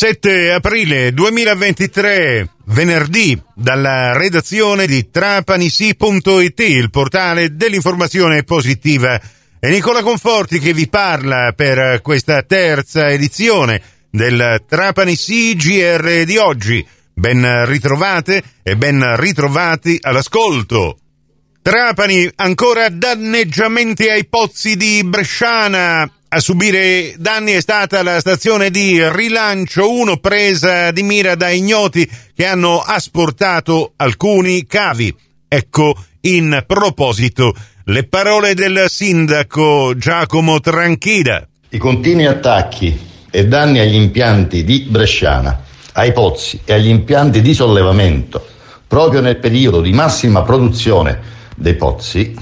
7 aprile 2023, venerdì, dalla redazione di trapanisi.it, il portale dell'informazione positiva. È Nicola Conforti che vi parla per questa terza edizione del Trapanisi GR di oggi. Ben ritrovate e ben ritrovati all'ascolto. Trapani ancora danneggiamenti ai pozzi di Bresciana a subire danni è stata la stazione di rilancio 1 presa di mira da ignoti che hanno asportato alcuni cavi. Ecco, in proposito, le parole del sindaco Giacomo Tranchida. I continui attacchi e danni agli impianti di Bresciana, ai pozzi e agli impianti di sollevamento, proprio nel periodo di massima produzione dei pozzi,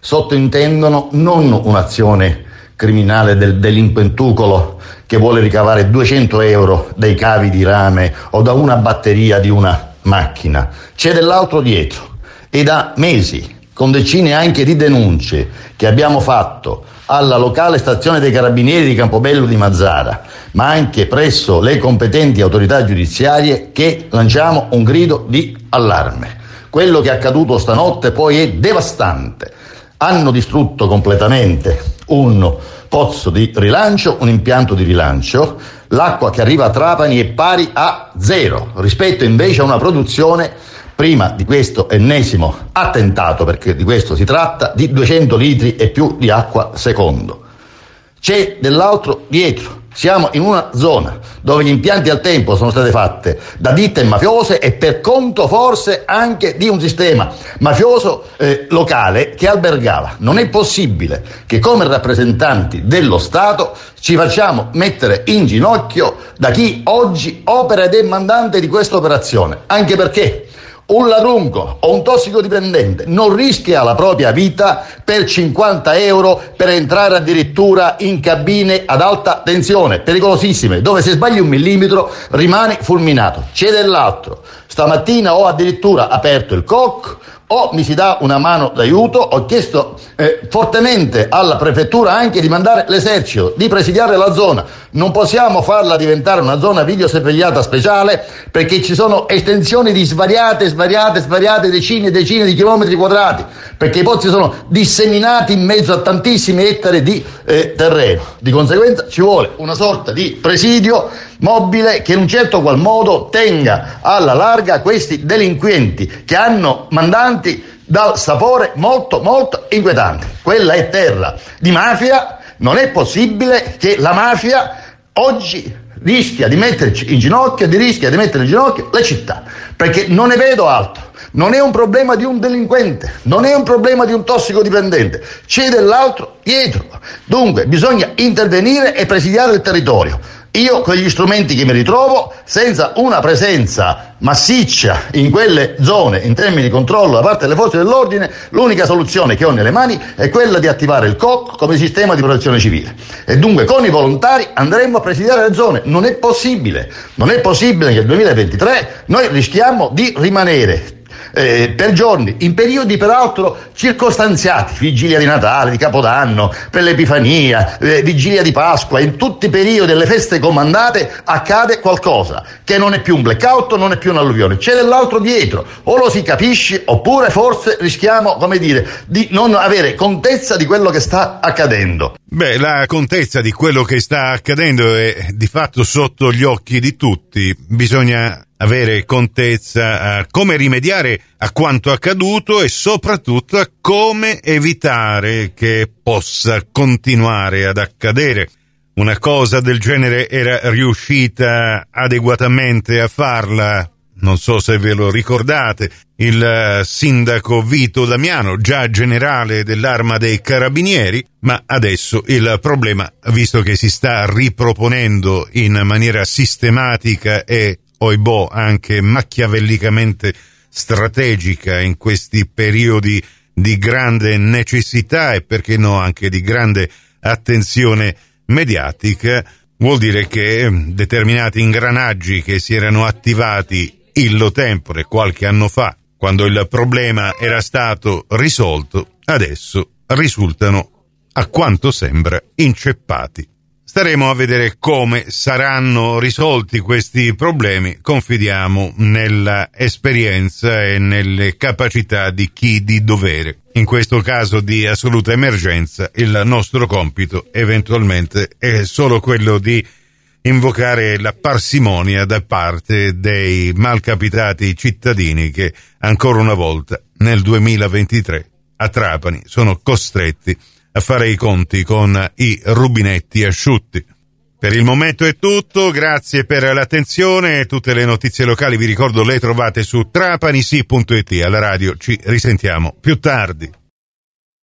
sottointendono non un'azione criminale del delinquentucolo che vuole ricavare 200 euro dai cavi di rame o da una batteria di una macchina. C'è dell'altro dietro e da mesi, con decine anche di denunce che abbiamo fatto alla locale stazione dei carabinieri di Campobello di Mazzara, ma anche presso le competenti autorità giudiziarie, che lanciamo un grido di allarme. Quello che è accaduto stanotte poi è devastante. Hanno distrutto completamente un pozzo di rilancio, un impianto di rilancio, l'acqua che arriva a Trapani è pari a zero rispetto invece a una produzione prima di questo ennesimo attentato, perché di questo si tratta, di 200 litri e più di acqua secondo. C'è dell'altro dietro, siamo in una zona dove gli impianti al tempo sono state fatte da ditte mafiose e per conto forse anche di un sistema mafioso eh, locale che albergava. Non è possibile che come rappresentanti dello Stato ci facciamo mettere in ginocchio da chi oggi opera ed è mandante di questa operazione, anche perché un ladrunco o un tossicodipendente non rischia la propria vita per 50 euro per entrare addirittura in cabine ad alta tensione, pericolosissime, dove se sbagli un millimetro rimane fulminato. C'è dell'altro. Stamattina ho addirittura aperto il COC, o mi si dà una mano d'aiuto, ho chiesto eh, fortemente alla prefettura anche di mandare l'esercito, di presidiare la zona. Non possiamo farla diventare una zona videosorvegliata speciale perché ci sono estensioni di svariate, svariate, svariate decine e decine di chilometri quadrati, perché i pozzi sono disseminati in mezzo a tantissimi ettari di eh, terreno. Di conseguenza ci vuole una sorta di presidio mobile che in un certo qual modo tenga alla larga questi delinquenti che hanno mandanti dal sapore molto molto inquietante. Quella è terra di mafia, non è possibile che la mafia oggi rischia di metterci in ginocchio, di rischia di mettere in ginocchio le città, perché non ne vedo altro. Non è un problema di un delinquente, non è un problema di un tossicodipendente, c'è dell'altro dietro. Dunque bisogna intervenire e presidiare il territorio. Io con gli strumenti che mi ritrovo, senza una presenza massiccia in quelle zone in termini di controllo da parte delle forze dell'ordine, l'unica soluzione che ho nelle mani è quella di attivare il COC come sistema di protezione civile. E dunque con i volontari andremo a presidiare le zone. Non è possibile, non è possibile che nel 2023 noi rischiamo di rimanere eh, per giorni, in periodi peraltro circostanziati, vigilia di Natale, di Capodanno, per l'Epifania, eh, vigilia di Pasqua, in tutti i periodi delle feste comandate accade qualcosa che non è più un blackout, non è più un'alluvione, c'è dell'altro dietro, o lo si capisce oppure forse rischiamo, come dire, di non avere contezza di quello che sta accadendo. Beh, la contezza di quello che sta accadendo è di fatto sotto gli occhi di tutti. Bisogna avere contezza a come rimediare a quanto accaduto e soprattutto a come evitare che possa continuare ad accadere. Una cosa del genere era riuscita adeguatamente a farla, non so se ve lo ricordate, il sindaco Vito Damiano, già generale dell'arma dei carabinieri, ma adesso il problema, visto che si sta riproponendo in maniera sistematica e oibò anche macchiavellicamente strategica in questi periodi di grande necessità e perché no anche di grande attenzione mediatica, vuol dire che determinati ingranaggi che si erano attivati illo tempore qualche anno fa, quando il problema era stato risolto, adesso risultano, a quanto sembra, inceppati Staremo a vedere come saranno risolti questi problemi. Confidiamo nella esperienza e nelle capacità di chi di dovere. In questo caso di assoluta emergenza, il nostro compito eventualmente è solo quello di invocare la parsimonia da parte dei malcapitati cittadini che ancora una volta nel 2023 a Trapani sono costretti a fare i conti con i rubinetti asciutti. Per il momento è tutto, grazie per l'attenzione, tutte le notizie locali vi ricordo le trovate su trapanisi.it, alla radio ci risentiamo più tardi.